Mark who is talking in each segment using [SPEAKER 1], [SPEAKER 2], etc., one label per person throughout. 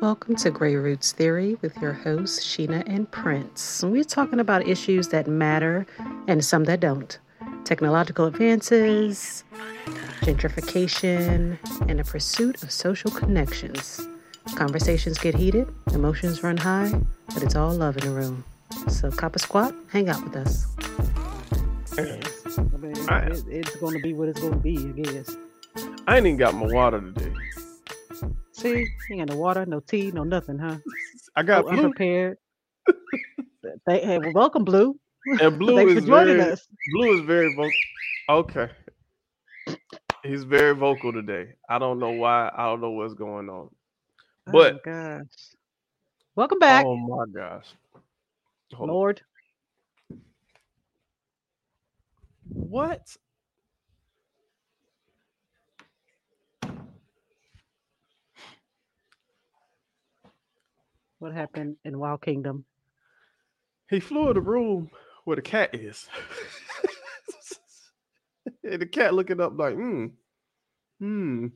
[SPEAKER 1] Welcome to Grey Roots Theory with your hosts, Sheena and Prince. We're talking about issues that matter and some that don't technological advances, gentrification, and the pursuit of social connections. Conversations get heated, emotions run high, but it's all love in the room. So, cop a squat, hang out with us.
[SPEAKER 2] I mean, it, it's going to be what it's going to be, I guess.
[SPEAKER 3] I ain't even got my water today.
[SPEAKER 2] See, you ain't no water, no tea, no nothing, huh?
[SPEAKER 3] I got oh,
[SPEAKER 2] So
[SPEAKER 3] blue,
[SPEAKER 2] unprepared. they, hey, well, welcome, Blue.
[SPEAKER 3] and blue is very
[SPEAKER 2] us.
[SPEAKER 3] blue is very vocal. Okay, he's very vocal today. I don't know why. I don't know what's going on. Oh, but-
[SPEAKER 2] oh, gosh. Welcome back,
[SPEAKER 3] Oh my gosh. Hold on.
[SPEAKER 2] Lord.
[SPEAKER 3] What?
[SPEAKER 2] What happened in Wild Kingdom?
[SPEAKER 3] He flew in the room where the cat is. and the cat looking up like, hmm, hmm.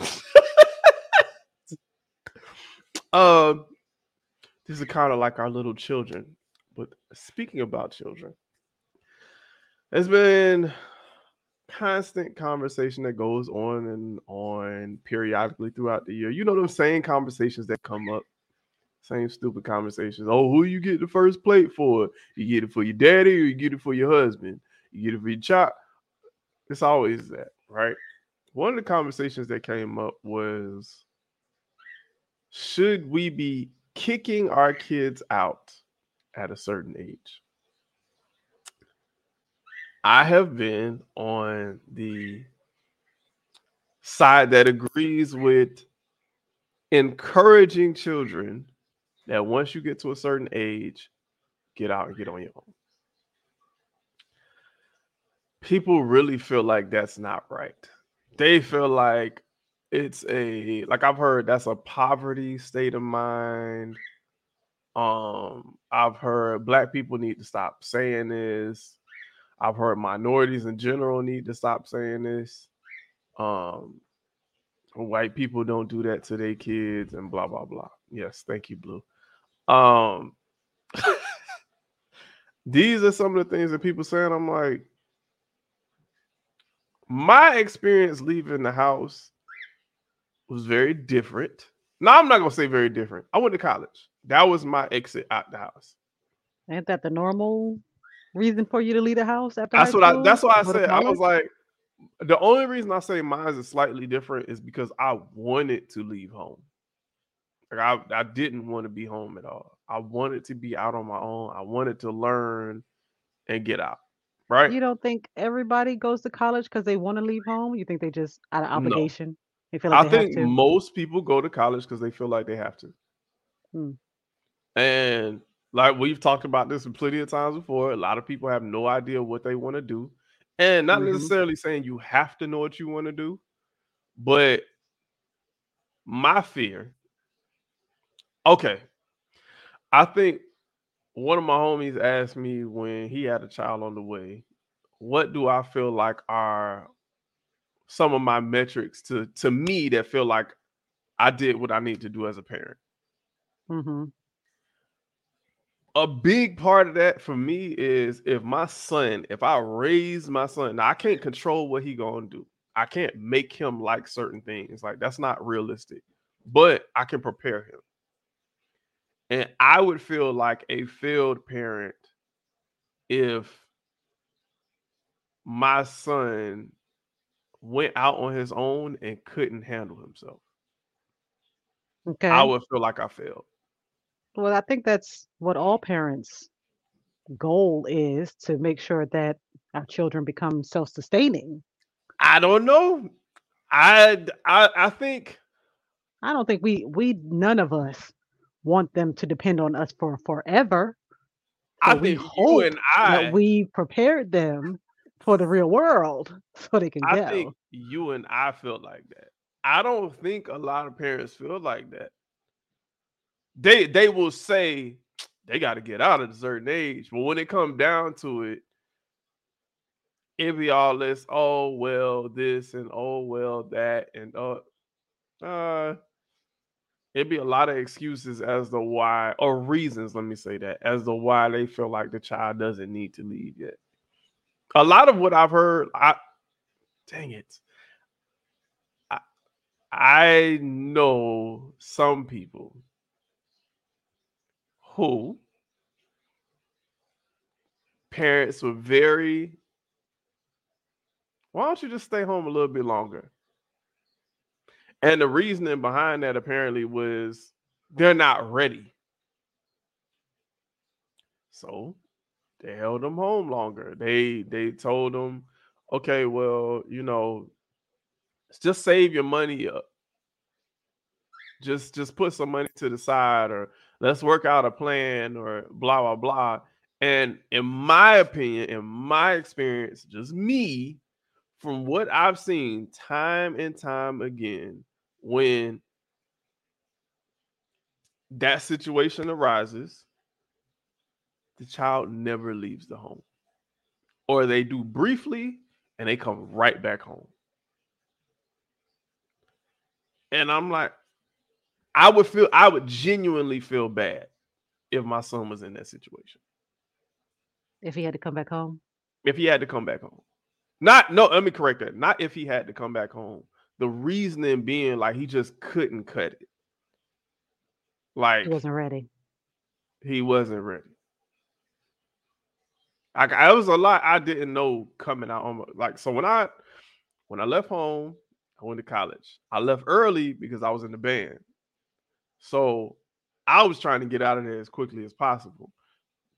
[SPEAKER 3] um, this is kind of like our little children. But speaking about children, there's been constant conversation that goes on and on periodically throughout the year. You know them same conversations that come up. Same stupid conversations. Oh, who you get the first plate for? You get it for your daddy or you get it for your husband? You get it for your child. It's always that, right? One of the conversations that came up was should we be kicking our kids out at a certain age? I have been on the side that agrees with encouraging children that once you get to a certain age, get out and get on your own. People really feel like that's not right. They feel like it's a like I've heard that's a poverty state of mind. Um, I've heard black people need to stop saying this. I've heard minorities in general need to stop saying this. Um, white people don't do that to their kids and blah blah blah. Yes, thank you, Blue. Um, these are some of the things that people saying. I'm like, my experience leaving the house was very different. No, I'm not gonna say very different. I went to college. That was my exit out the house.
[SPEAKER 2] Ain't that the normal reason for you to leave the house after
[SPEAKER 3] That's what I. That's what I said. I was like, the only reason I say mine is slightly different is because I wanted to leave home. Like I, I didn't want to be home at all. I wanted to be out on my own. I wanted to learn and get out. Right?
[SPEAKER 2] You don't think everybody goes to college because they want to leave home? You think they just out of
[SPEAKER 3] No.
[SPEAKER 2] obligation? They feel like
[SPEAKER 3] I
[SPEAKER 2] they
[SPEAKER 3] think
[SPEAKER 2] have to.
[SPEAKER 3] most people go to college because they feel like they have to.
[SPEAKER 2] Hmm.
[SPEAKER 3] And like we've talked about this plenty of times before, a lot of people have no idea what they want to do. And not
[SPEAKER 2] Mhm.
[SPEAKER 3] necessarily saying you have to know what you want to do, but my fear. Okay. I think one of my homies asked me when he had a child on the way, what do I feel like are some of my metrics to to me that feel like I did what I need to do as a parent.
[SPEAKER 2] Mm-hmm.
[SPEAKER 3] A big part of that for me is if my son, if I raise my son, now I can't control what he gonna do. I can't make him like certain things. Like that's not realistic. But I can prepare him. And I would feel like a failed parent if my son went out on his own and couldn't handle himself.
[SPEAKER 2] Okay.
[SPEAKER 3] I would feel like I failed.
[SPEAKER 2] Well, I think that's what all parents' goal is to make sure that our children become self-sustaining.
[SPEAKER 3] I don't know. I I I think
[SPEAKER 2] I don't think we we none of us want them to depend on us for forever.
[SPEAKER 3] I
[SPEAKER 2] But we
[SPEAKER 3] think you and I
[SPEAKER 2] that we prepared them for the real world so they can
[SPEAKER 3] I
[SPEAKER 2] go.
[SPEAKER 3] think you and I feel like that. I don't think a lot of parents feel like that. They they will say they got to get out at a certain age, but when it comes down to it, it be all this. Oh well, this and oh well that and uh, uh it'd be a lot of excuses as to why, or reasons, let me say that, as to why they feel like the child doesn't need to leave yet. A lot of what I've heard, I dang it. I, I know some people who parents were very why don't you just stay home a little bit longer? And the reasoning behind that apparently was they're not ready. So they held them home longer. They they told them, okay, well, you know, just save your money up. Just just put some money to the side or let's work out a plan or blah blah blah. And in my opinion, in my experience, just me, from what I've seen time and time again, when that situation arises, the child never leaves the home. Or they do briefly and they come right back home. And I'm like, I would feel, I would genuinely feel bad if my son was in that situation.
[SPEAKER 2] If he had to come back home?
[SPEAKER 3] If he had to come back home. Not, no, let me correct that. Not if he had to come back home. The reasoning being like he just couldn't cut it. Like
[SPEAKER 2] He wasn't ready.
[SPEAKER 3] he wasn't ready. Like I was a lot I didn't know coming out on my- like so when I when I left home, I went to college. I left early because I was in the band. So I was trying to get out of there as quickly as possible.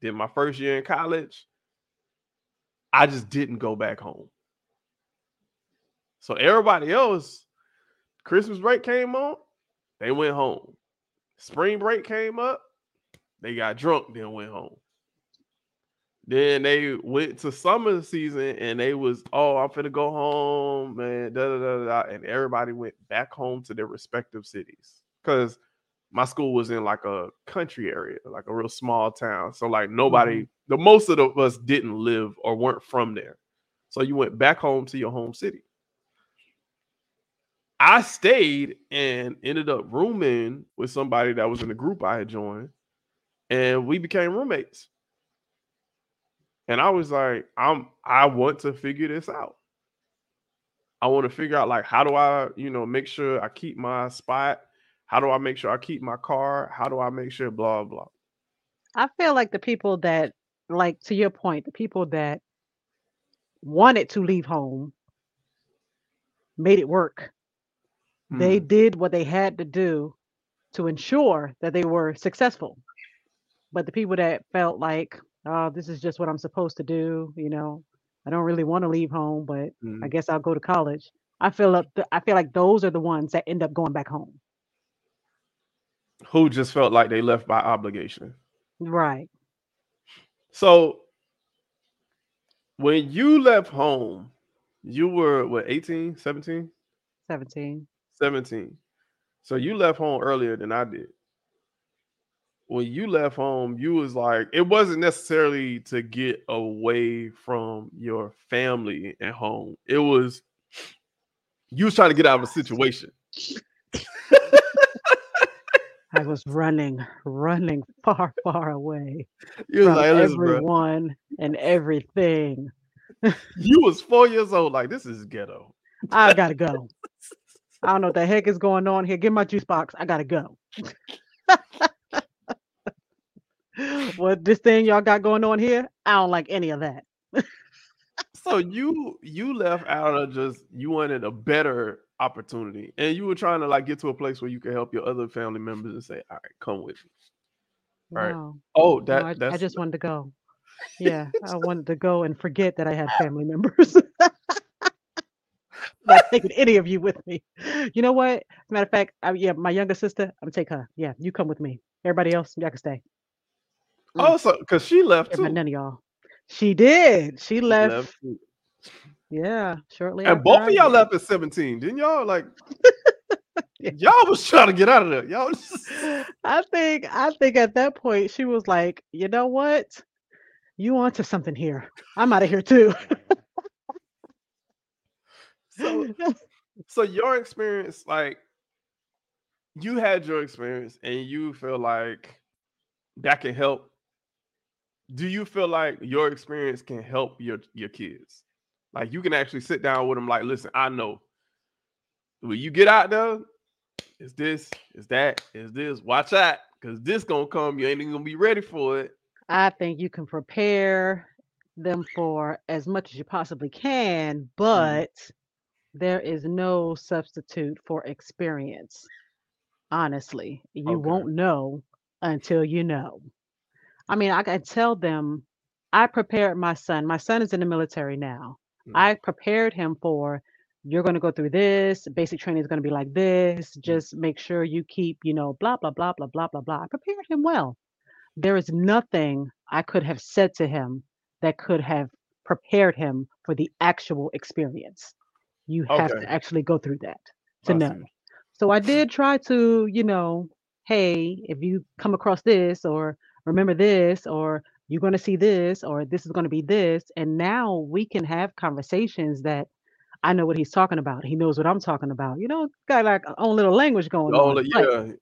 [SPEAKER 3] Then my first year in college, I just didn't go back home. So everybody else, Christmas break came on, they went home. Spring break came up, they got drunk, then went home. Then they went to summer season and they was, oh, I'm finna go home, man. Da, da, da, da, and everybody went back home to their respective cities. Cause my school was in like a country area, like a real small town. So like nobody, mm-hmm. the most of the, us didn't live or weren't from there. So you went back home to your home city. I stayed and ended up rooming with somebody that was in the group I had joined, and we became roommates. And I was like, I'm I want to figure this out. I want to figure out like how do I, you know, make sure I keep my spot? How do I make sure I keep my car? How do I make sure blah blah?
[SPEAKER 2] I feel like the people that, like to your point, the people that wanted to leave home made it work. They
[SPEAKER 3] Hmm.
[SPEAKER 2] did what they had to do to ensure that they were successful. But the people that felt like, oh, this is just what I'm supposed to do, you know, I don't really want to leave home, but I
[SPEAKER 3] Mhm.
[SPEAKER 2] guess I'll go to college. I feel up. I feel like those are the ones that end up going back home.
[SPEAKER 3] Who just felt like they left by obligation.
[SPEAKER 2] Right.
[SPEAKER 3] So when you left home, you were what 18, 17?
[SPEAKER 2] 17.
[SPEAKER 3] 17. So you left home earlier than I did. When you left home, you was like, it wasn't necessarily to get away from your family at home. It was you was trying to get out of a situation.
[SPEAKER 2] I was running, running far, far away
[SPEAKER 3] You was
[SPEAKER 2] from
[SPEAKER 3] like, listen, bro.
[SPEAKER 2] everyone and everything.
[SPEAKER 3] You was four years old, like this is ghetto.
[SPEAKER 2] I gotta go. I don't know what the heck is going on here. Get my juice box. I gotta go. what this thing y'all got going on here? I don't like any of that.
[SPEAKER 3] So you you left out of just you wanted a better opportunity, and you were trying to like get to a place where you could help your other family members and say, "All right, come with me." Right.
[SPEAKER 2] No,
[SPEAKER 3] Oh,
[SPEAKER 2] no,
[SPEAKER 3] that
[SPEAKER 2] I, I
[SPEAKER 3] that's
[SPEAKER 2] just wanted to go. Yeah, I wanted to go and forget that I had family members. I'm not taking any of you with me. You know what? As a matter of fact, I, yeah, my younger sister, I'm gonna take her. Yeah, you come with me. Everybody else, y'all can stay.
[SPEAKER 3] oh, so because she left too.
[SPEAKER 2] none of y'all. She did. She
[SPEAKER 3] She
[SPEAKER 2] left.
[SPEAKER 3] left.
[SPEAKER 2] Yeah, shortly
[SPEAKER 3] And both of y'all left at 17, didn't y'all? Like
[SPEAKER 2] Yeah.
[SPEAKER 3] y'all was trying to get out of there. Y'all just-
[SPEAKER 2] I think I think at that point she was like, you know what? You onto something here. I'm out of here too.
[SPEAKER 3] so so your experience, like you had your experience and you feel like that can help. Do you feel like your experience can help your your kids? Like you can actually sit down with them, like, listen, I know when you get out there, is this, is that, is this. Watch out, because this gonna come. You ain't even gonna be ready for it.
[SPEAKER 2] I think you can prepare them for as much as you possibly can, mm-hmm. but there is no substitute for experience. Honestly, you
[SPEAKER 3] Okay.
[SPEAKER 2] won't know until you know. I mean, I can tell them I prepared my son. My son is in the military now.
[SPEAKER 3] Mm.
[SPEAKER 2] I prepared him for you're going to go through this. Basic training is going to be like this. Just make sure you keep, you know, blah, blah, blah, blah, blah, blah, blah. I prepared him well. There is nothing I could have said to him that could have prepared him for the actual experience. You have
[SPEAKER 3] Okay.
[SPEAKER 2] to actually go through that to
[SPEAKER 3] I see.
[SPEAKER 2] know. So I did try to, you know, hey, if you come across this or remember this or you're going to see this or this is going to be this and now we can have conversations that I know what he's talking about. He knows what I'm talking about. You know, got like own little language going
[SPEAKER 3] Oh,
[SPEAKER 2] on. But
[SPEAKER 3] yeah.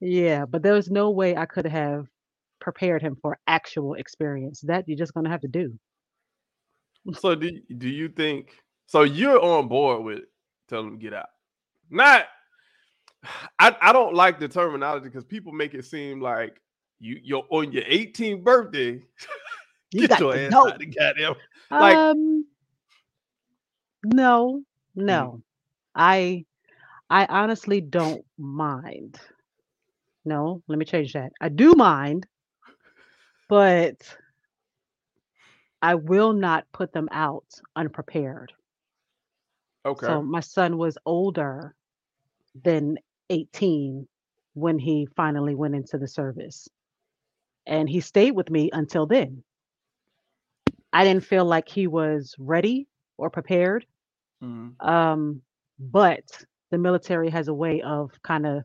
[SPEAKER 2] yeah, but there was no way I could have prepared him for actual experience. That you're just going to have to do.
[SPEAKER 3] So do do you think so you're on board with telling them get out? Not I, I don't like the terminology because people make it seem like you you're on your 18th birthday.
[SPEAKER 2] You
[SPEAKER 3] get
[SPEAKER 2] got
[SPEAKER 3] your
[SPEAKER 2] to
[SPEAKER 3] ass
[SPEAKER 2] go.
[SPEAKER 3] out the goddamn. Like-
[SPEAKER 2] um no, no. I I honestly don't mind. No, let me change that. I do mind, but I will not put them out unprepared.
[SPEAKER 3] Okay.
[SPEAKER 2] So my son was older than 18 when he finally went into the service. And he stayed with me until then. I didn't feel like he was ready or prepared.
[SPEAKER 3] Mhm.
[SPEAKER 2] Um, but the military has a way of kind of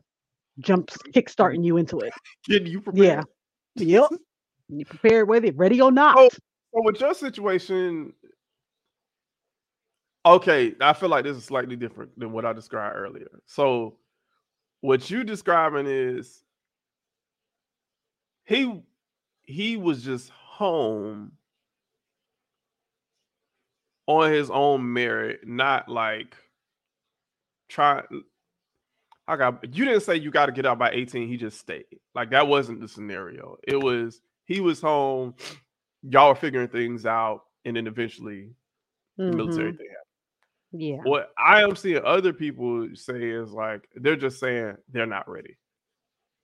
[SPEAKER 2] jump kickstarting you into it.
[SPEAKER 3] Getting you prepared.
[SPEAKER 2] Yeah. Yep. You prepared with it, ready or not.
[SPEAKER 3] Oh, So with your situation, okay, I feel like this is slightly different than what I described earlier. So what you describing is he he was just home on his own merit, not like try I got you didn't say you got to get out by 18, he just stayed. Like that wasn't the scenario. It was he was home, y'all were figuring things out, and then eventually the military
[SPEAKER 2] mm-hmm.
[SPEAKER 3] thing happened.
[SPEAKER 2] Yeah.
[SPEAKER 3] What I am seeing other people say is like they're just saying they're not ready.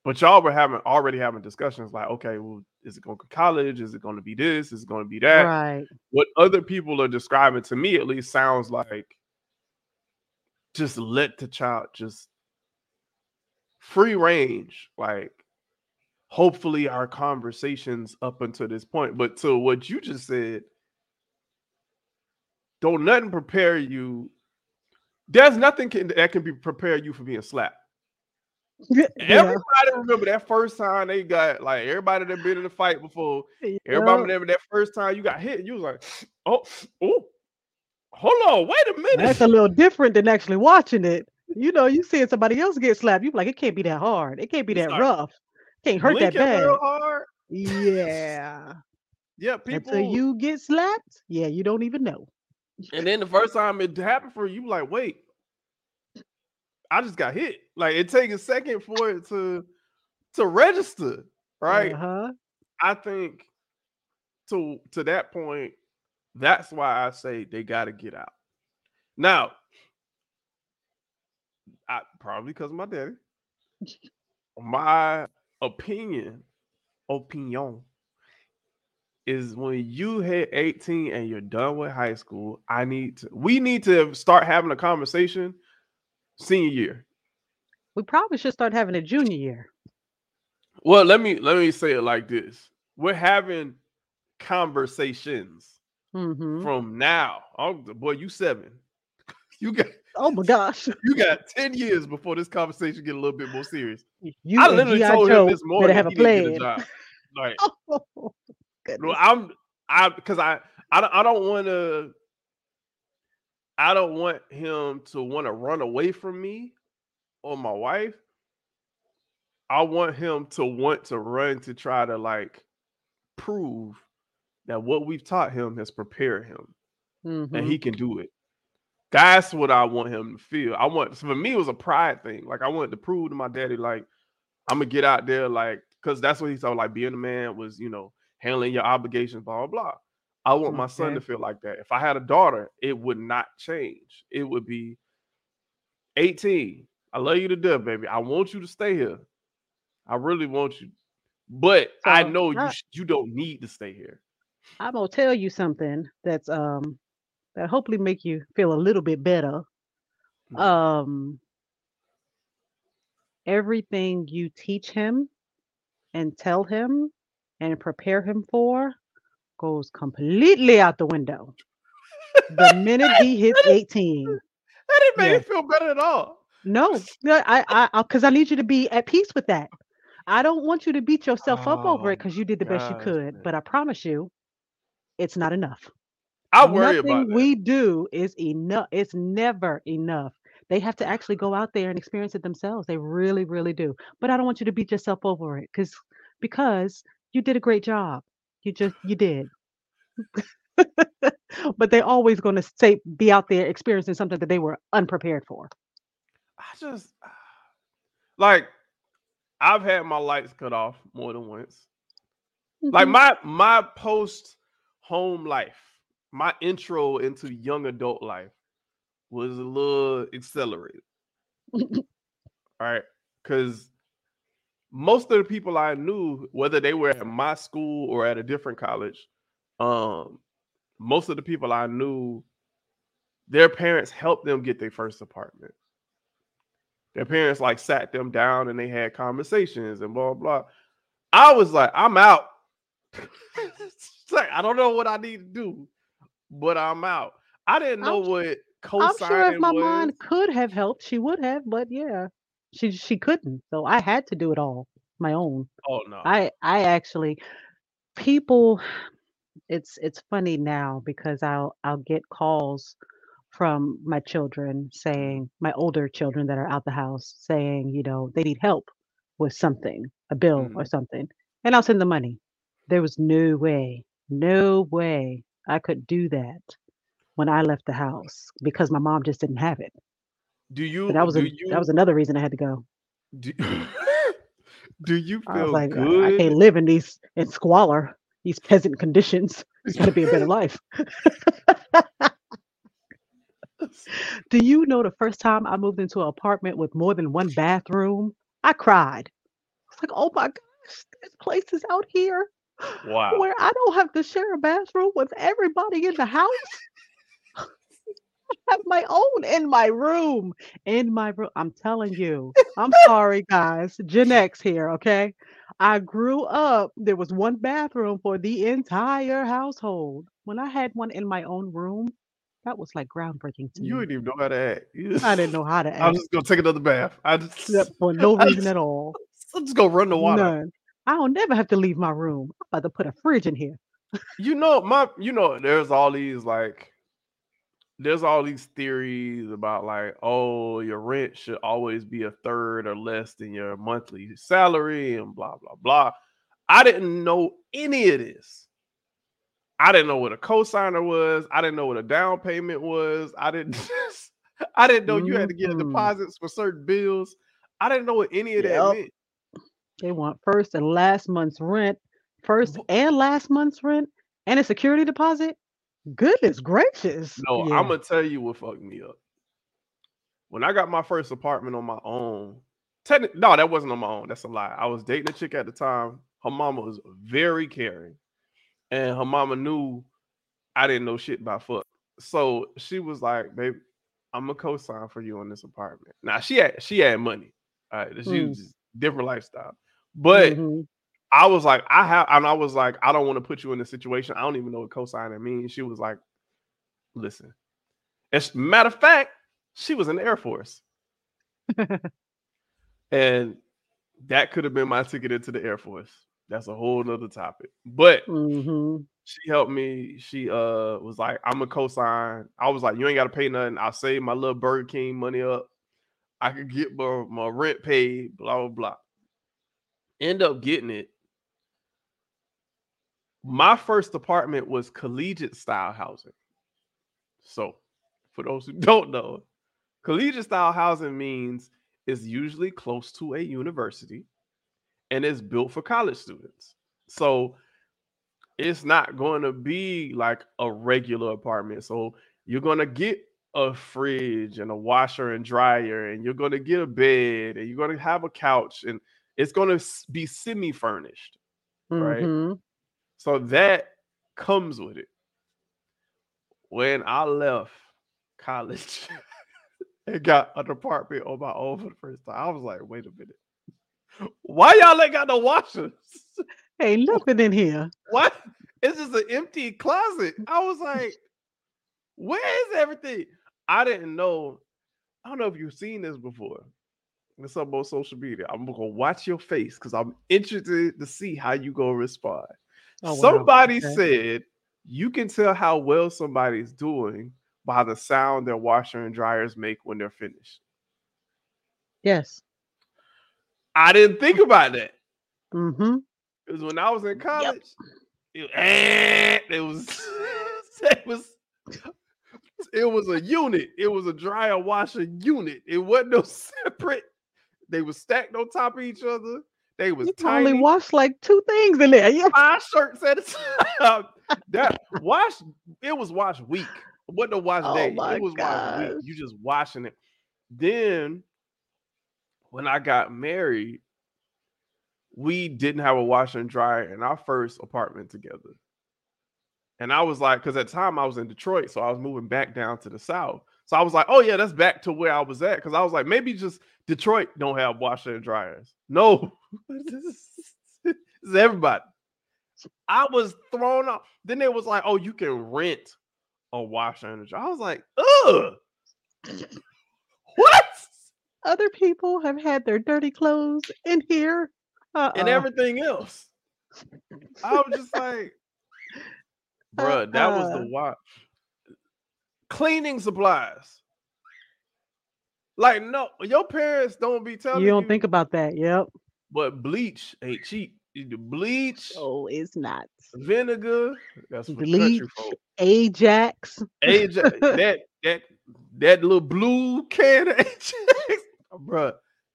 [SPEAKER 3] But y'all were having already having discussions like, okay, well, is it going to college? Is it going to be this? Is it going to be that?
[SPEAKER 2] Right.
[SPEAKER 3] What other people are describing to me at least sounds like just let the child just free range. Like hopefully our conversations up until this point. But to what you just said, don't nothing prepare you. There's nothing can, that can be prepare you for being slapped.
[SPEAKER 2] Yeah.
[SPEAKER 3] Everybody remember that first time they got like everybody that been in a fight before. Everybody remember that first time you got hit. You was like, oh, oh, hold on, wait a minute.
[SPEAKER 2] That's a little different than actually watching it. You know, you seeing somebody else get slapped, you like, it can't be that hard. It can't be that
[SPEAKER 3] like
[SPEAKER 2] rough. Can't hurt that bad. Yeah.
[SPEAKER 3] Yeah, people.
[SPEAKER 2] Until you get slapped, yeah, you don't even know.
[SPEAKER 3] And then the first time it happened for you, you like, wait, I just got hit. Like it takes a second for it to to register, right?
[SPEAKER 2] Uh-huh.
[SPEAKER 3] I think to to that point, that's why I say they got to get out. Now, I probably because of my daddy. My opinion, opinion, is when you hit 18 and you're done with high school, I need to we need to start having a conversation senior year.
[SPEAKER 2] We probably should start having a junior year.
[SPEAKER 3] Well, let me let me say it like this. We're having conversations
[SPEAKER 2] hmm
[SPEAKER 3] from now. Oh boy, you seven. You got
[SPEAKER 2] Oh my gosh.
[SPEAKER 3] you got 10 years before this conversation get a little bit more serious.
[SPEAKER 2] You
[SPEAKER 3] I literally told
[SPEAKER 2] Joe
[SPEAKER 3] him this morning
[SPEAKER 2] have a
[SPEAKER 3] he didn't get a
[SPEAKER 2] plan.
[SPEAKER 3] job. Like,
[SPEAKER 2] Oh,
[SPEAKER 3] no,
[SPEAKER 2] goodness.
[SPEAKER 3] I'm I because I I don't I don't want to I don't want him to want to run away from me or my wife. I want him to want to run to try to like prove that what we've taught him has prepared him and
[SPEAKER 2] Mhm.
[SPEAKER 3] he can do it. That's what I want him to feel. I want for me it was a pride thing. Like I wanted to prove to my daddy, like I'm gonna get out there, like because that's what he saw. Like being a man was, you know, handling your obligations, blah blah blah. I want my son to feel like that. If I had a daughter, it would not change. It would be 18. I love you to death, baby. I want you to stay here. I really want you, but I know you you don't need to stay here.
[SPEAKER 2] I'm gonna tell you something that's um that hopefully make you feel a little bit better.
[SPEAKER 3] Mhm.
[SPEAKER 2] Um, everything you teach him and tell him and prepare him for goes completely out the window the minute he hits 18.
[SPEAKER 3] That didn't make
[SPEAKER 2] Yeah.
[SPEAKER 3] me feel better at all.
[SPEAKER 2] No, no, I, I, because I need you to be at peace with that. I don't want you to beat yourself up over
[SPEAKER 3] Oh
[SPEAKER 2] it because you did the best you could.
[SPEAKER 3] man.
[SPEAKER 2] But I promise you, it's not enough.
[SPEAKER 3] I worry
[SPEAKER 2] Nothing
[SPEAKER 3] about that.
[SPEAKER 2] we do is enough. It's never enough. They have to actually go out there and experience it themselves. They really, really do. But I don't want you to beat yourself over it because because you did a great job. You just you did. but they're always going to say be out there experiencing something that they were unprepared for.
[SPEAKER 3] I just like I've had my lights cut off more than once. Like
[SPEAKER 2] Mhm.
[SPEAKER 3] my my post home life, my intro into young adult life was a little accelerated. All right. Cause most of the people I knew, whether they were at my school or at a different college, um, most of the people I knew, their parents helped them get their first apartment. Their parents like sat them down and they had conversations and blah blah. I was like, I'm out. Like, I don't know what I need to do, but I'm out. I didn't
[SPEAKER 2] I'm
[SPEAKER 3] know
[SPEAKER 2] s-
[SPEAKER 3] what
[SPEAKER 2] I'm sure if my
[SPEAKER 3] was.
[SPEAKER 2] mom could have helped, she would have, but yeah, she she couldn't. So I had to do it all my own.
[SPEAKER 3] Oh no.
[SPEAKER 2] I I actually people it's it's funny now because I'll I'll get calls from my children saying my older children that are out the house saying, you know, they need help with something, a bill or
[SPEAKER 3] Mhm.
[SPEAKER 2] something. And I'll send the money. There was no way, no way I could do that when I left the house because my mom just didn't have it.
[SPEAKER 3] Do you
[SPEAKER 2] that was a
[SPEAKER 3] you
[SPEAKER 2] that was another reason I had to go.
[SPEAKER 3] do, do you
[SPEAKER 2] I was
[SPEAKER 3] feel
[SPEAKER 2] like, "Uh, I
[SPEAKER 3] good?
[SPEAKER 2] can't live in these in squalor, these peasant conditions. It's got to be a better life. Do you know the first time I moved into an apartment with more than one bathroom? I cried. It's like, oh my gosh, there's places out here
[SPEAKER 3] Wow.
[SPEAKER 2] where I don't have to share a bathroom with everybody in the house. I have my own in my room. In my room. I'm telling you. I'm sorry, guys. Gen X here, okay? I grew up, there was one bathroom for the entire household. When I had one in my own room, that was like groundbreaking to
[SPEAKER 3] You
[SPEAKER 2] me.
[SPEAKER 3] didn't even know how to act. You
[SPEAKER 2] I didn't know how to
[SPEAKER 3] act. I'm
[SPEAKER 2] act
[SPEAKER 3] just gonna take another bath. I just,
[SPEAKER 2] except for no
[SPEAKER 3] I
[SPEAKER 2] reason
[SPEAKER 3] just,
[SPEAKER 2] at all.
[SPEAKER 3] I'm just gonna run the water.
[SPEAKER 2] None. I don't never have to leave my room. I'm about to put a fridge in here.
[SPEAKER 3] You know, my you know, there's all these like there's all these theories about like, oh, your rent should always be a third or less than your monthly salary and blah blah blah. I didn't know any of this. I didn't know what a cosigner was. I didn't know what a down payment was. I didn't I didn't know you had to get
[SPEAKER 2] Mhm.
[SPEAKER 3] deposits for certain bills. I didn't know what any of that
[SPEAKER 2] Yep.
[SPEAKER 3] meant.
[SPEAKER 2] They want first and last month's rent, first and last month's rent, and a security deposit. Goodness gracious.
[SPEAKER 3] No, I'm gonna tell you what fucked me up. When I got my first apartment on my own, techni- no, that wasn't on my own. That's a lie. I was dating a chick at the time. Her mama was very caring, and her mama knew I didn't know shit about fuck. So she was like, "Babe, I'm gonna co-sign for you on this apartment." Now she had she had money. All right, she
[SPEAKER 2] Mm.
[SPEAKER 3] was just different lifestyle, but
[SPEAKER 2] Mhm.
[SPEAKER 3] I was like, I have, and I was like, I don't want to put you in a situation. I don't even know what co-signing means. She was like, listen. As matter of fact, she was in the Air Force, and that could have been my ticket into the Air Force. That's a whole nother topic. But
[SPEAKER 2] Mhm.
[SPEAKER 3] she helped me. She uh was like, I'm a co-sign. I was like, you ain't got to pay nothing. I'll save my little Burger King money up. I could get my, my rent paid. Blah blah blah. End up getting it. My first apartment was collegiate style housing. So, for those who don't know, collegiate style housing means it's usually close to a university and it's built for college students. So, it's not going to be like a regular apartment. So, you're going to get a fridge and a washer and dryer, and you're going to get a bed, and you're going to have a couch, and it's going to be semi furnished, right?
[SPEAKER 2] Mm-hmm.
[SPEAKER 3] So that comes with it. When I left college and got an apartment on my own for the first time, I was like, wait a minute. Why y'all ain't got no washers?
[SPEAKER 2] Hey, nothing in here.
[SPEAKER 3] What? It's just an empty closet. I was like, where is everything? I didn't know. I don't know if you've seen this before. It's up on social media. I'm gonna watch your face because I'm interested to see how you gonna respond.
[SPEAKER 2] Oh, wow.
[SPEAKER 3] Somebody
[SPEAKER 2] Okay.
[SPEAKER 3] said you can tell how well somebody's doing by the sound their washer and dryers make when they're finished.
[SPEAKER 2] Yes.
[SPEAKER 3] I didn't think about that.
[SPEAKER 2] Mm-hmm.
[SPEAKER 3] Because when I was in college, it, eh, it was it was it was a unit. It was a dryer washer unit. It wasn't no separate. They were stacked on top of each other. They was
[SPEAKER 2] You can only
[SPEAKER 3] tiny.
[SPEAKER 2] wash like two things in there. Yeah.
[SPEAKER 3] five shirts at a time. that wash it was wash week. It wasn't a wash
[SPEAKER 2] Oh
[SPEAKER 3] day. It was wash week. You just washing it. Then when I got married, we didn't have a washer and dryer in our first apartment together. And I was like, because at the time I was in Detroit, so I was moving back down to the south. So I was like, oh yeah, that's back to where I was at. Because I was like, maybe just Detroit don't have washer and dryers. No, this is, everybody. I was thrown off. Then it was like, oh, you can rent a washer and a dryer. I was like, ugh. What?
[SPEAKER 2] Other people have had their dirty clothes in here. Uh-uh.
[SPEAKER 3] And everything else. I was just like, bruh, that was
[SPEAKER 2] Uh-uh.
[SPEAKER 3] the watch. Cleaning supplies. Like, no, your parents don't be telling
[SPEAKER 2] you
[SPEAKER 3] you.
[SPEAKER 2] don't think about that. Yep.
[SPEAKER 3] but bleach ain't cheap. Either bleach,
[SPEAKER 2] Oh, it's not.
[SPEAKER 3] vinegar. That's for
[SPEAKER 2] Bleach.
[SPEAKER 3] country folk.
[SPEAKER 2] Ajax.
[SPEAKER 3] Age that that that little blue can of Ajax, bro.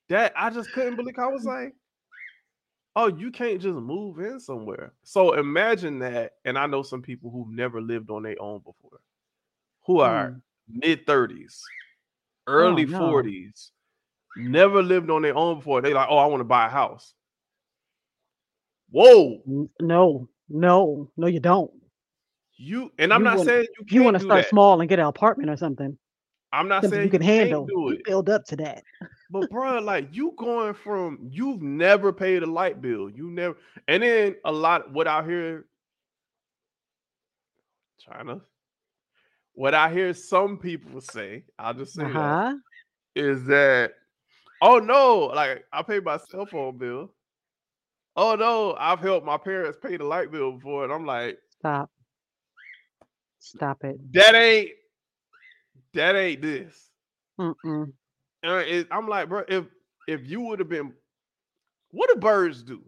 [SPEAKER 3] That I just couldn't believe. I was like, oh, you can't just move in somewhere. So imagine that. And I know some people who've never lived on their own before, who are
[SPEAKER 2] Mm.
[SPEAKER 3] mid thirties, early
[SPEAKER 2] no.
[SPEAKER 3] forties, never lived on their own before. They like, oh, I want to buy a house. Whoa,
[SPEAKER 2] No, no, no, you don't.
[SPEAKER 3] you and I'm
[SPEAKER 2] You
[SPEAKER 3] not
[SPEAKER 2] wanna-
[SPEAKER 3] saying you can't
[SPEAKER 2] You want to start
[SPEAKER 3] that.
[SPEAKER 2] small and get an apartment or something.
[SPEAKER 3] I'm not
[SPEAKER 2] Something
[SPEAKER 3] saying
[SPEAKER 2] you can handle.
[SPEAKER 3] do
[SPEAKER 2] You
[SPEAKER 3] it.
[SPEAKER 2] build up to that.
[SPEAKER 3] But bro, like you going from you've never paid a light bill, you never, and then a lot what I hear, China, what I hear some people say, I'll just say
[SPEAKER 2] Uh-huh.
[SPEAKER 3] is that, oh no, like I pay my cell phone bill. Oh no, I've helped my parents pay the light bill before, and I'm like,
[SPEAKER 2] Stop. Stop it.
[SPEAKER 3] that ain't, that ain't this.
[SPEAKER 2] Mm-mm.
[SPEAKER 3] And it, I'm like, bro, if if you would have been, what do birds do?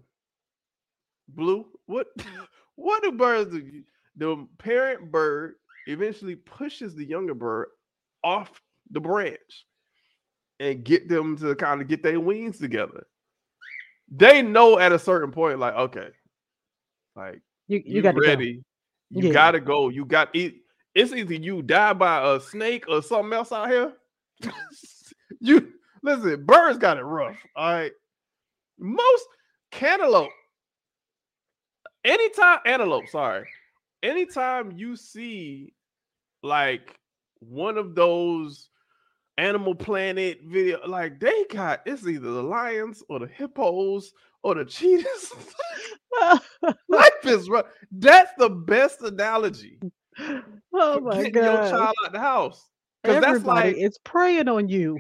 [SPEAKER 3] Blue, what what do birds do? The parent bird eventually pushes the younger bird off the branch and get them to kind of get their wings together. They know at a certain point, like, okay, like
[SPEAKER 2] You you,
[SPEAKER 3] you,
[SPEAKER 2] got to go.
[SPEAKER 3] ready. You
[SPEAKER 2] Yeah.
[SPEAKER 3] gotta go. You got it. It's either you die by a snake or something else out here. you listen, birds got it rough. All right. Most cantaloupe, anytime antelope, sorry, anytime you see like one of those Animal Planet video, like they got it's either the lions or the hippos or the cheetahs. Life is rough. That's the best analogy.
[SPEAKER 2] oh my
[SPEAKER 3] getting your
[SPEAKER 2] god.
[SPEAKER 3] child out the house. Because that's like
[SPEAKER 2] is preying on you.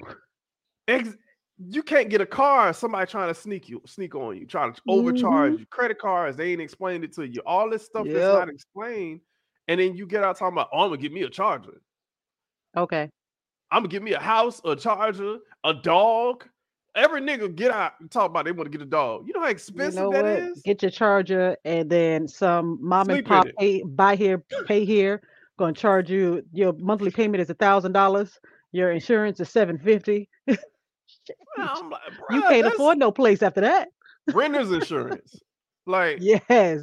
[SPEAKER 3] ex- you can't get a car, somebody trying to sneak you, sneak on you, trying to overcharge
[SPEAKER 2] Mhm.
[SPEAKER 3] you. Credit cards, they ain't explained it to you. All this stuff that's not explained. And then you get out talking about, oh, I'm gonna get me a charger.
[SPEAKER 2] Okay.
[SPEAKER 3] I'm gonna get me a house, a charger, a dog, every nigga get out and talk about they want to get a dog. You know how
[SPEAKER 2] You
[SPEAKER 3] expensive
[SPEAKER 2] know
[SPEAKER 3] that is.
[SPEAKER 2] Get your charger, and then some mom and
[SPEAKER 3] Sleep in
[SPEAKER 2] pop pay, buy here, pay here. To charge you. Your monthly payment is a thousand dollars. Your insurance is seven fifty.
[SPEAKER 3] I'm like,
[SPEAKER 2] You can't afford no place after that.
[SPEAKER 3] renter's insurance. Like
[SPEAKER 2] Yes.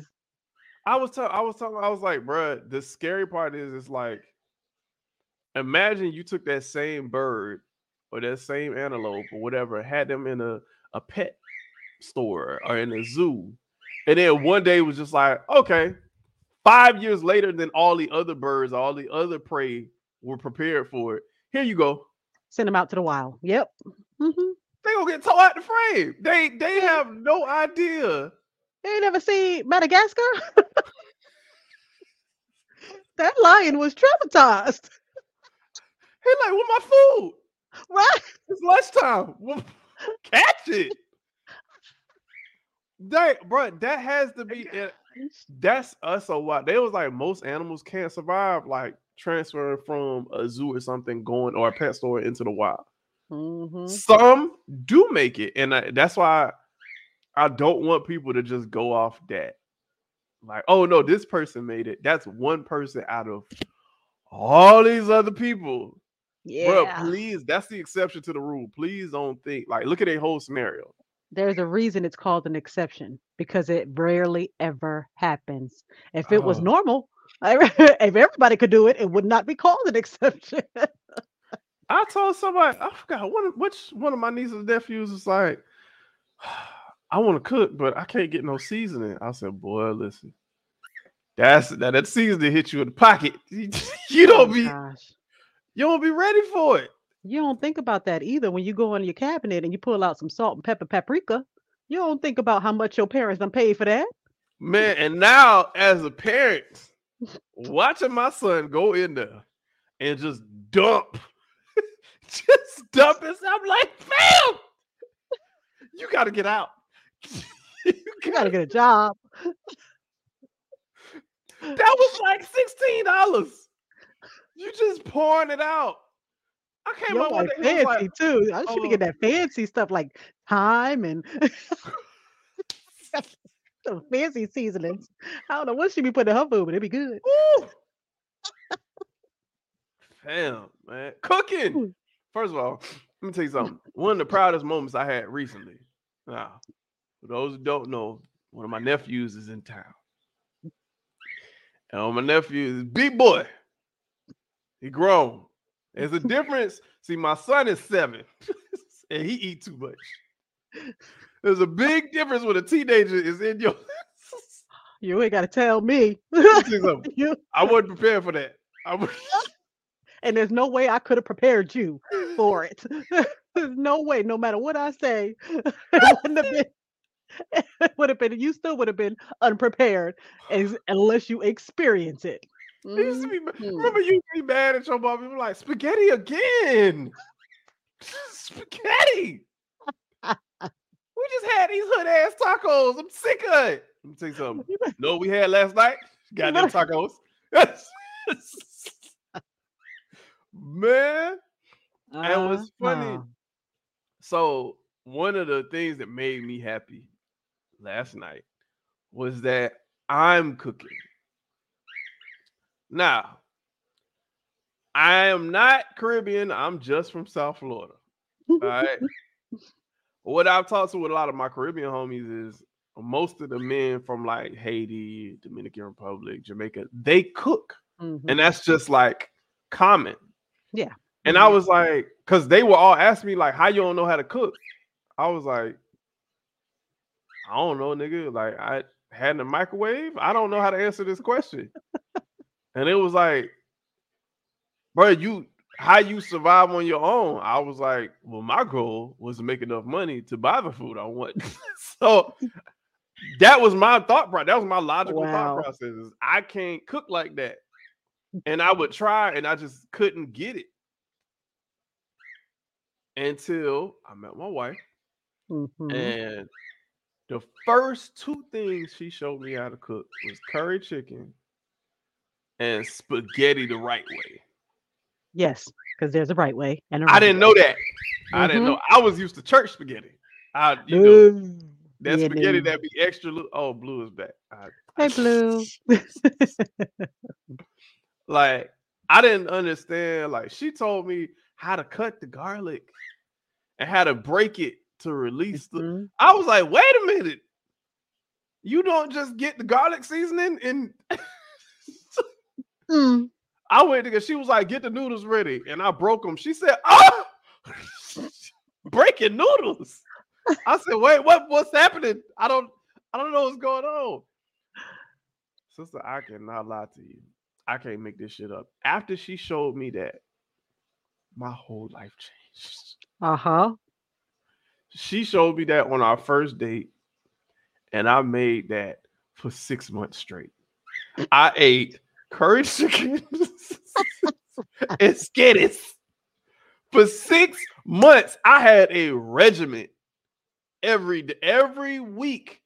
[SPEAKER 3] I was talking, I was talking, I was like, bruh, the scary part is it's like imagine you took that same bird or that same antelope or whatever, had them in a, a pet store or in a zoo, and then one day was just like, okay, five years later than all the other birds, all the other prey were prepared for it. Here you go.
[SPEAKER 2] Send them out to the wild. Yep. hmm
[SPEAKER 3] They gonna get tore out the frame. They they have no idea.
[SPEAKER 2] They ain't never seen Madagascar. that lion was traumatized,
[SPEAKER 3] He like, what my food?
[SPEAKER 2] right?
[SPEAKER 3] It's lunchtime. Catch it. That, bro, that has to be. it- That's us a lot. They was like most animals can't survive like transferring from a zoo or something going or a pet store into the wild.
[SPEAKER 2] hmm
[SPEAKER 3] Some do make it, and I, that's why I don't want people to just go off that. Like, oh no, this person made it. That's one person out of all these other people. Bro,
[SPEAKER 2] Yeah.
[SPEAKER 3] please, that's the exception to the rule. Please don't think like look at a whole scenario.
[SPEAKER 2] There's a reason it's called an exception because it rarely ever happens. If it was
[SPEAKER 3] Oh.
[SPEAKER 2] normal, if everybody could do it, it would not be called an exception.
[SPEAKER 3] I told somebody, I forgot one which one of my nieces and nephews was like, I want to cook, but I can't get no seasoning. I said, boy, listen. That's that that seasoning hit you in the pocket. You
[SPEAKER 2] Oh,
[SPEAKER 3] don't be
[SPEAKER 2] gosh.
[SPEAKER 3] you don't be ready for it.
[SPEAKER 2] You don't think about that either when you go in your cabinet and you pull out some salt and pepper paprika. You don't think about how much your parents done paid for that.
[SPEAKER 3] Man, and now as a parent, watching my son go in there and just dump, just dump it. I'm like, fam, you gotta get out. you
[SPEAKER 2] You gotta get a job.
[SPEAKER 3] That was like sixteen dollars. You just pouring it out. I came
[SPEAKER 2] You're
[SPEAKER 3] up
[SPEAKER 2] like
[SPEAKER 3] was
[SPEAKER 2] fancy
[SPEAKER 3] like,
[SPEAKER 2] too. I should
[SPEAKER 3] "Oh."
[SPEAKER 2] getting that fancy stuff like thyme and some fancy seasonings. I don't know what she be putting in her food, but it'd be good.
[SPEAKER 3] Woo! Fam, man. Cooking.
[SPEAKER 2] Ooh.
[SPEAKER 3] First of all, let me tell you something. One of the proudest moments I had recently. Now, for those who don't know, one of my nephews is in town. And my nephew is big boy. He grown. There's a difference. See, my son is seven, and he eat too much. There's a big difference when a teenager is in your.
[SPEAKER 2] You ain't tell me.
[SPEAKER 3] Let me tell you I wasn't prepared for that. Was,
[SPEAKER 2] and there's no way I could have prepared you for it. there's no way, no matter what I say, it wouldn't have been. It would have been. You still would have been unprepared, as, unless you experience it.
[SPEAKER 3] Used to be,
[SPEAKER 2] mm-hmm.
[SPEAKER 3] remember you be mad at your mom. You were like, spaghetti again. spaghetti. We just had these hood ass tacos. I'm sick of it. Let me tell you something.
[SPEAKER 2] You
[SPEAKER 3] know what we had last night? Goddamn tacos. Man. And what's funny,
[SPEAKER 2] Uh-huh.
[SPEAKER 3] so one of the things that made me happy last night was that I'm cooking. Now, I am not Caribbean. I'm just from South Florida. All right. what I've talked to with a lot of my Caribbean homies is most of the men from like Haiti, Dominican Republic, Jamaica, they cook.
[SPEAKER 2] Mhm.
[SPEAKER 3] And that's just like common.
[SPEAKER 2] Yeah.
[SPEAKER 3] And I
[SPEAKER 2] Mhm.
[SPEAKER 3] was like, because they were all asking me, like, how you don't know how to cook? I was like, I don't know, nigga. Like, I had in a microwave. I don't know how to answer this question. and it was like, bro, you how you survive on your own? I was like, well, my goal was to make enough money to buy the food I want. so that was my thought process. That was my logical
[SPEAKER 2] Wow.
[SPEAKER 3] thought process. Is I can't cook like that. And I would try and I just couldn't get it until I met my wife.
[SPEAKER 2] Mhm.
[SPEAKER 3] And the first two things she showed me how to cook was curry chicken and spaghetti the right way.
[SPEAKER 2] Yes. because there's a right way and a
[SPEAKER 3] I
[SPEAKER 2] wrong
[SPEAKER 3] didn't know that. I didn't
[SPEAKER 2] Mhm.
[SPEAKER 3] know. I was used to church spaghetti. I, you know,
[SPEAKER 2] Ooh,
[SPEAKER 3] that
[SPEAKER 2] yeah,
[SPEAKER 3] spaghetti
[SPEAKER 2] dude.
[SPEAKER 3] that be extra. Lu- oh, blue is back. I,
[SPEAKER 2] Hey, Blue.
[SPEAKER 3] like I didn't understand. Like she told me how to cut the garlic and how to break it to release the.
[SPEAKER 2] Mhm.
[SPEAKER 3] I was like, wait a minute. You don't just get the garlic seasoning and
[SPEAKER 2] Mm.
[SPEAKER 3] I went to she was like, get the noodles ready. And I broke them. She said, Oh breaking noodles. I said, wait, what what's happening? I don't I don't know what's going on. Sister, I cannot lie to you. I can't make this shit up. After she showed me that, my whole life changed.
[SPEAKER 2] Uh-huh.
[SPEAKER 3] She showed me that on our first date, and I made that for six months straight. I ate curry chicken and skitties for six months. I had a regiment every every week.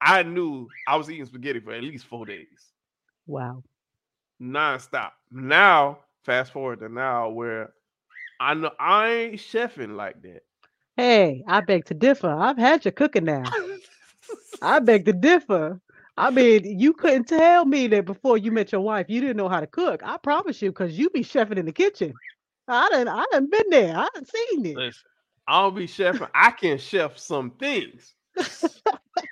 [SPEAKER 3] I knew I was eating spaghetti for at least four days,
[SPEAKER 2] Wow.
[SPEAKER 3] nonstop. Now, fast forward to now, where I know I ain't chefing like that.
[SPEAKER 2] Hey, I beg to differ. I've had your cooking now. I beg to differ. I mean, you couldn't tell me that before you met your wife, you didn't know how to cook. I promise you, because you be chefing in the kitchen. I didn't. I didn't been there. I didn't seen it.
[SPEAKER 3] Listen, I'll be chefing. I can chef some things.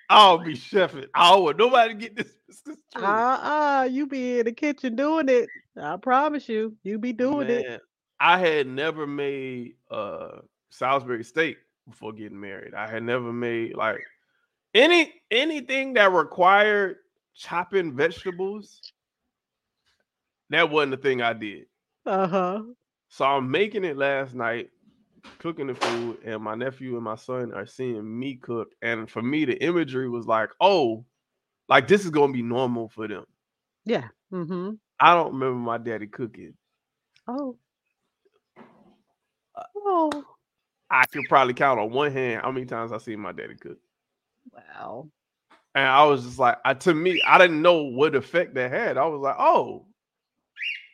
[SPEAKER 3] I'll be chefing. I don't want nobody to get this. this is true.
[SPEAKER 2] Uh-uh, you be in the kitchen doing it. I promise you, you be doing it.
[SPEAKER 3] I had never made uh Salisbury steak before getting married. I had never made like any anything that required chopping vegetables. That wasn't the thing I did.
[SPEAKER 2] Uh-huh.
[SPEAKER 3] So I'm making it last night, cooking the food, and my nephew and my son are seeing me cook. And for me, the imagery was like, oh, like this is gonna be normal for them.
[SPEAKER 2] Yeah. Mm-hmm.
[SPEAKER 3] I don't remember my daddy cooking.
[SPEAKER 2] Oh.
[SPEAKER 3] Uh,
[SPEAKER 2] Oh.
[SPEAKER 3] I could probably count on one hand how many times I seen my daddy cook.
[SPEAKER 2] Wow.
[SPEAKER 3] And I was just like, I, to me, I didn't know what effect that had. I was like, oh,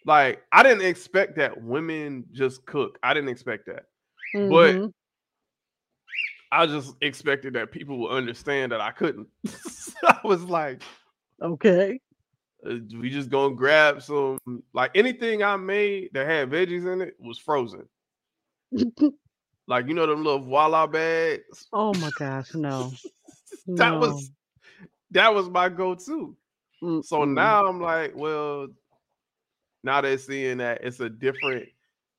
[SPEAKER 3] like I didn't expect that women just cook. I didn't expect that. But
[SPEAKER 2] Mhm.
[SPEAKER 3] I just expected that people would understand that I couldn't. I was like,
[SPEAKER 2] okay.
[SPEAKER 3] uh, we just gonna grab some like anything I made that had veggies in it was frozen. Like you know them little voila bags.
[SPEAKER 2] oh my gosh, no.
[SPEAKER 3] That was that was my go-to.
[SPEAKER 2] No.
[SPEAKER 3] So
[SPEAKER 2] Mm-mm.
[SPEAKER 3] now I'm like, well, now they're seeing that it's a different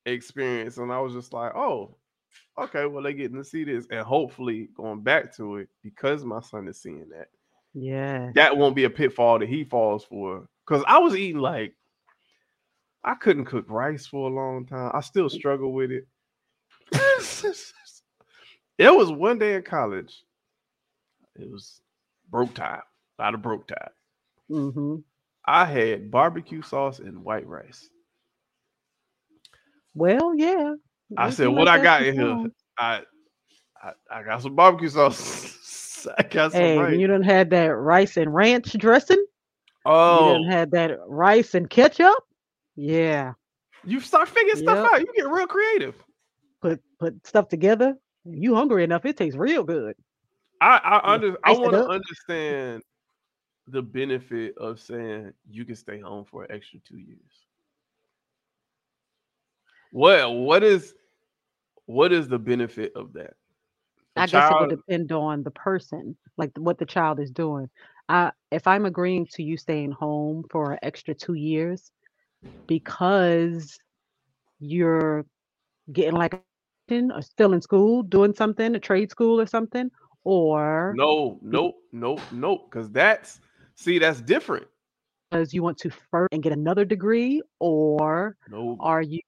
[SPEAKER 3] experience, and I was just like, oh, okay, well they're getting to see this, and hopefully going back to it because my son is seeing that.
[SPEAKER 2] Yeah.
[SPEAKER 3] that won't be a pitfall that he falls for. Because I was eating like I couldn't cook rice for a long time. I still mm. struggle with it. it was one day in college. It was broke time, a lot of broke time.
[SPEAKER 2] Mm-hmm.
[SPEAKER 3] I had barbecue sauce and white rice.
[SPEAKER 2] Well, yeah.
[SPEAKER 3] I said, "What I got in here? I, I, I got some barbecue sauce. I got some
[SPEAKER 2] Hey,
[SPEAKER 3] rice.
[SPEAKER 2] you done had that rice and ranch dressing?
[SPEAKER 3] Oh, you
[SPEAKER 2] done had that rice and ketchup? Yeah.
[SPEAKER 3] you start figuring stuff out. You get real creative.
[SPEAKER 2] Put put stuff together. You hungry enough, it tastes real good.
[SPEAKER 3] I I under I want to understand the benefit of saying you can stay home for an extra two years. What what is what is the benefit of that?
[SPEAKER 2] I guess it would depend on the person, like what the child is doing. I if I'm agreeing to you staying home for an extra two years because you're getting like or still in school doing something, a trade school or something, or
[SPEAKER 3] no, nope, nope, nope. Because that's see, that's different.
[SPEAKER 2] because you want to first and get another degree, or
[SPEAKER 3] No,
[SPEAKER 2] are you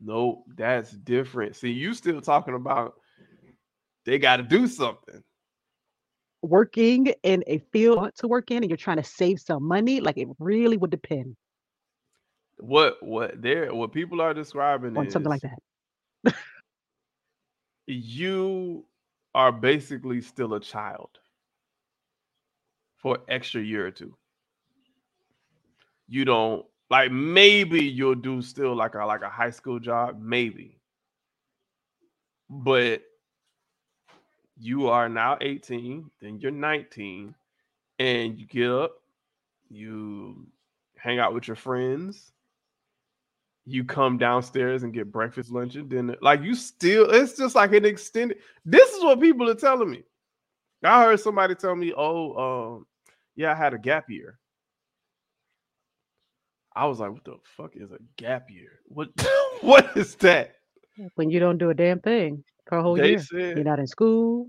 [SPEAKER 3] no, that's different. See, you still talking about they got to do something.
[SPEAKER 2] working in a field to work in and you're trying to save some money? Like it really would depend
[SPEAKER 3] What what they're what people are describing
[SPEAKER 2] on something like that.
[SPEAKER 3] you are basically still a child for extra year or two. You don't Like maybe you'll do still like a like a high school job, maybe. But you are now 18, then you're 19, and you get up, you hang out with your friends, you come downstairs and get breakfast, lunch, and dinner. Like you still, it's just like an extended. This is what people are telling me. I heard somebody tell me, "Oh, um, yeah, I had a gap year." I was like, "What the fuck is a gap year? What what is that?"
[SPEAKER 2] When you don't do a damn thing for a whole
[SPEAKER 3] They
[SPEAKER 2] year,
[SPEAKER 3] said
[SPEAKER 2] you're not in school.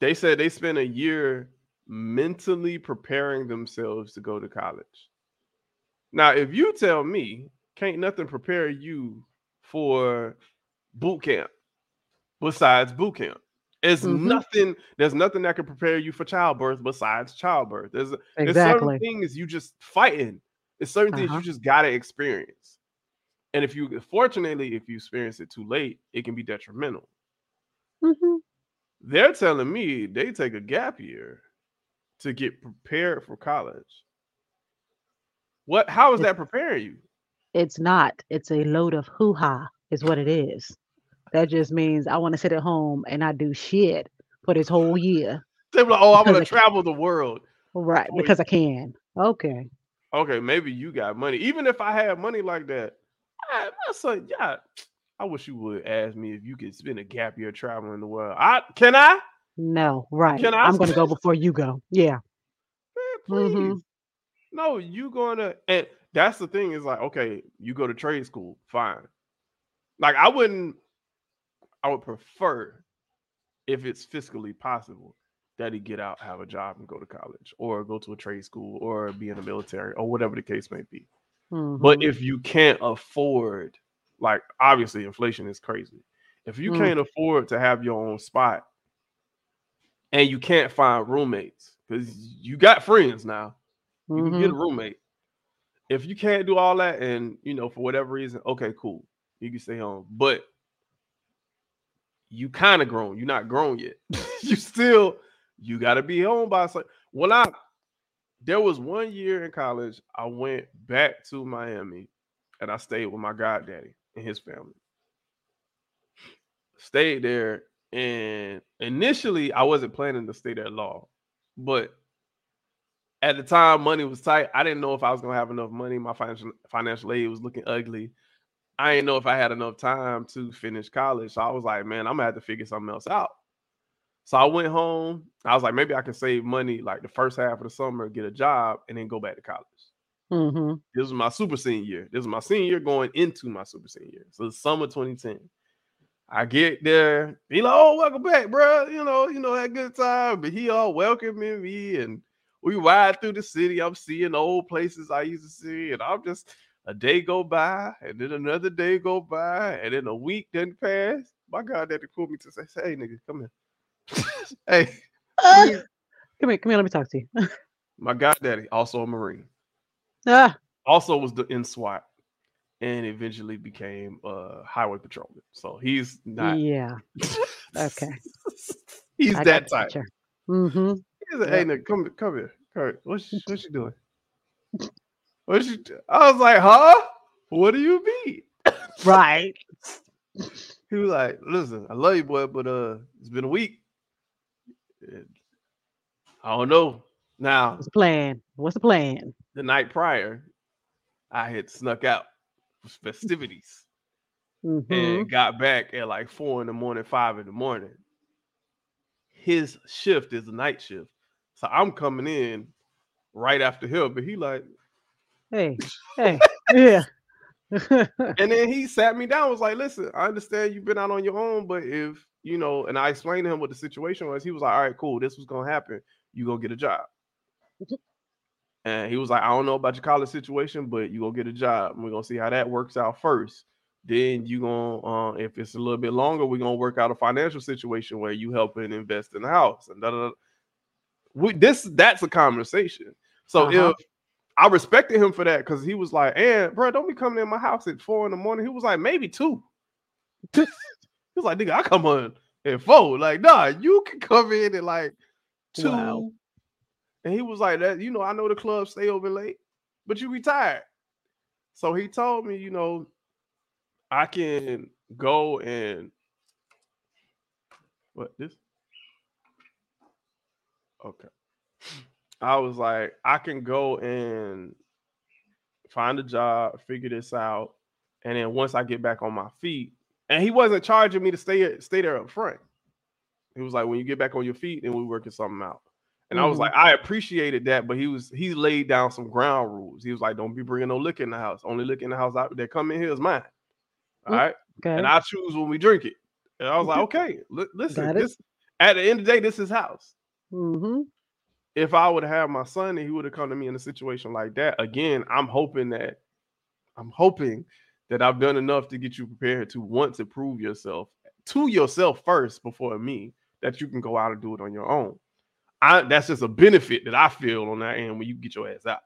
[SPEAKER 3] they said they spent a year mentally preparing themselves to go to college. Now, if you tell me can't nothing prepare you for boot camp besides boot camp. It's
[SPEAKER 2] Mhm.
[SPEAKER 3] nothing, there's nothing that can prepare you for childbirth besides childbirth. There's, there's certain things you just fighting. There's certain things
[SPEAKER 2] Uh-huh.
[SPEAKER 3] you just gotta experience. And if you fortunately, if you experience it too late, it can be detrimental.
[SPEAKER 2] hmm
[SPEAKER 3] They're telling me they take a gap year to get prepared for college. What how is that preparing you?
[SPEAKER 2] It's not. It's a load of hoo ha, is what it is. That just means I want to sit at home and not do shit for this whole year.
[SPEAKER 3] They're like, oh, I'm gonna travel the world.
[SPEAKER 2] Right, because I can. Okay.
[SPEAKER 3] Okay, maybe you got money. Even if I had money like that, I, I say, yeah, I wish you would ask me if you could spend a gap year traveling the world. I can I?
[SPEAKER 2] No, right.
[SPEAKER 3] Can I
[SPEAKER 2] I'm going to go before you go. Yeah.
[SPEAKER 3] Man, please.
[SPEAKER 2] Mhm.
[SPEAKER 3] No, you gonna and that's the thing is like, okay, you go to trade school, fine. Like I wouldn't, I would prefer if it's fiscally possible that he get out, have a job, and go to college, or go to a trade school, or be in the military, or whatever the case may be. But
[SPEAKER 2] Mhm.
[SPEAKER 3] if you can't afford, like obviously inflation is crazy. If you
[SPEAKER 2] Mm.
[SPEAKER 3] can't afford to have your own spot and you can't find roommates, because you got friends now, you can get a
[SPEAKER 2] Mhm.
[SPEAKER 3] roommate. If you can't do all that, and you know, for whatever reason, okay, cool, you can stay home. But you kind of grown. You're not grown yet. you still, you gotta be home by so when I there was one year in college, I went back to Miami and I stayed with my goddaddy and his family. Stayed there, and initially I wasn't planning to stay there long, but at the time money was tight. I didn't know if I was gonna have enough money. My financial financial aid was looking ugly. I didn't know if I had enough time to finish college. So I was like, man, I'm gonna have to figure something else out. So I went home. I was like, maybe I can save money like the first half of the summer, get a job, and then go back to college.
[SPEAKER 2] Mhm.
[SPEAKER 3] This was my super senior year. This was my senior year going into my super senior year. So it's summer 2010. I get there. He like, oh, welcome back, bro. You know, you know, had good time. But he all welcoming me and we ride through the city. I'm seeing old places I used to see, and I'm just a day go by, and then another day go by, and then a week didn't pass. My God, that pulled me to say, "Hey, nigga, come here." hey,
[SPEAKER 2] Ah, Come here, come here. Let me talk to you.
[SPEAKER 3] my goddaddy, also a Marine,
[SPEAKER 2] ah,
[SPEAKER 3] also was the in SWAT, and eventually became a highway patrolman. So he's not.
[SPEAKER 2] yeah. Okay.
[SPEAKER 3] he's
[SPEAKER 2] I
[SPEAKER 3] that type.
[SPEAKER 2] Mm-hmm.
[SPEAKER 3] He's like, hey, nigga, come come here, Kurt. What's she, what's she doing? What she? do-" I was like, huh? What do you mean?
[SPEAKER 2] Right.
[SPEAKER 3] He was like, listen, I love you, boy, but uh, it's been a week. I don't know. Now,
[SPEAKER 2] What's the plan? What's the plan?
[SPEAKER 3] the night prior, I had snuck out for festivities
[SPEAKER 2] Mm-hmm.
[SPEAKER 3] and got back at like four in the morning, five in the morning. His shift is a night shift. So I'm coming in right after him, but he like,
[SPEAKER 2] Hey, hey, yeah.
[SPEAKER 3] and then he sat me down, was like, listen, I understand you've been out on your own, but if you know, and I explained to him what the situation was, he was like, All right, cool, this was gonna happen. You gonna get a job. And he was like, I don't know about your college situation, but you gonna get a job. And we're gonna see how that works out first. Then you gonna uh, if it's a little bit longer, we're gonna work out a financial situation where you help and invest in the house and da da. We, this that's a conversation. So
[SPEAKER 2] Uh-huh.
[SPEAKER 3] if I respected him for that because he was like, and bro, don't be coming in my house at four in the morning. He was like, maybe two. he was like, nigga, I come on at four. Like, nah, you can come in at like two.
[SPEAKER 2] Wow.
[SPEAKER 3] And he was like, that, you know, I know the club stay over late, but you retired. So he told me, you know, I can go and what this? Okay. I was like, I can go and find a job, figure this out, and then once I get back on my feet, and he wasn't charging me to stay stay there up front. He was like, when you get back on your feet, then we working something out. And I was
[SPEAKER 2] Mhm.
[SPEAKER 3] like, I appreciated that, but he was he laid down some ground rules. He was like, don't be bringing no liquor in the house. Only liquor in the house that come in here is mine. All right,
[SPEAKER 2] Okay.
[SPEAKER 3] and I choose when we drink it. And I was like, okay, li- listen, this at the end of the day, this is house
[SPEAKER 2] mm-hmm.
[SPEAKER 3] if I would have my son and he would have come to me in a situation like that, again, I'm hoping that I'm hoping that I've done enough to get you prepared to want to prove yourself to yourself first before me that you can go out and do it on your own. I that's just a benefit that I feel on that end when you get your ass out.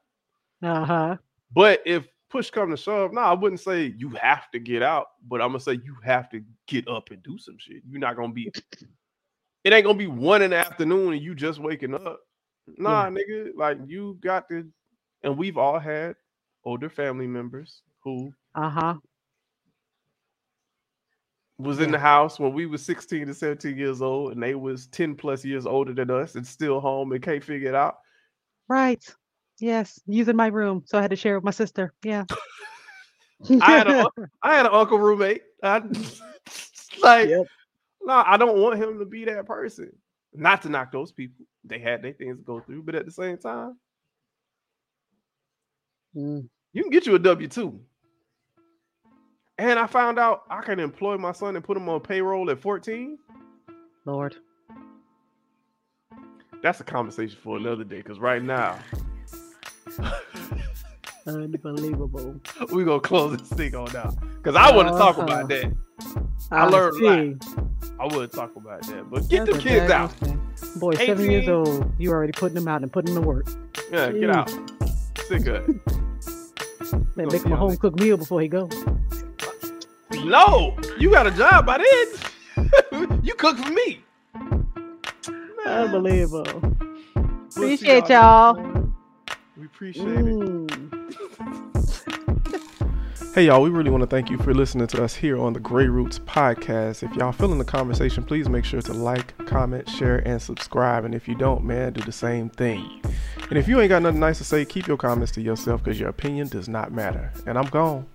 [SPEAKER 2] Uh-huh.
[SPEAKER 3] But if push come to shove, no, I wouldn't say you have to get out, but I'm gonna say you have to get up and do some shit. You're not gonna be it ain't gonna be one in the afternoon and you just waking up. Nah, nigga, like you got to, and we've all had older family members who
[SPEAKER 2] Uh-huh.
[SPEAKER 3] was in the house when we was 16 to 17 years old and they was 10 plus years older than us and still home and can't figure it out.
[SPEAKER 2] Right. Yes. Using my room. So I had to share with my sister. Yeah.
[SPEAKER 3] I had a I had an uncle roommate. I like
[SPEAKER 2] Yep.
[SPEAKER 3] No, I don't want him to be that person. Not to knock those people. They had their things to go through, but at the same time,
[SPEAKER 2] Mm.
[SPEAKER 3] you can get you a W two. And I found out I can employ my son and put him on payroll at 14.
[SPEAKER 2] Lord.
[SPEAKER 3] That's a conversation for another day. Because right now,
[SPEAKER 2] Unbelievable.
[SPEAKER 3] we're gonna close this thing on out. Because I want to talk
[SPEAKER 2] Uh-huh.
[SPEAKER 3] about that. I learned a lot.
[SPEAKER 2] See.
[SPEAKER 3] I would talk about that. But get
[SPEAKER 2] That's
[SPEAKER 3] the kids out.
[SPEAKER 2] daggone thing. Boy, seven years old. You already putting them out and putting them to work.
[SPEAKER 3] Yeah, get out. Sick of it.
[SPEAKER 2] They
[SPEAKER 3] Gonna
[SPEAKER 2] make him a home
[SPEAKER 3] it.
[SPEAKER 2] cooked meal before he go.
[SPEAKER 3] No, you got a job by then. you cook for me. Man,
[SPEAKER 2] Unbelievable.
[SPEAKER 3] we'll
[SPEAKER 2] Appreciate y'all.
[SPEAKER 3] We appreciate it. Hey y'all, we really want to thank you for listening to us here on the Grey Roots podcast. If y'all feeling the conversation, please make sure to like, comment, share, and subscribe. And if you don't, man, do the same thing. And if you ain't got nothing nice to say, keep your comments to yourself because your opinion does not matter. And I'm gone.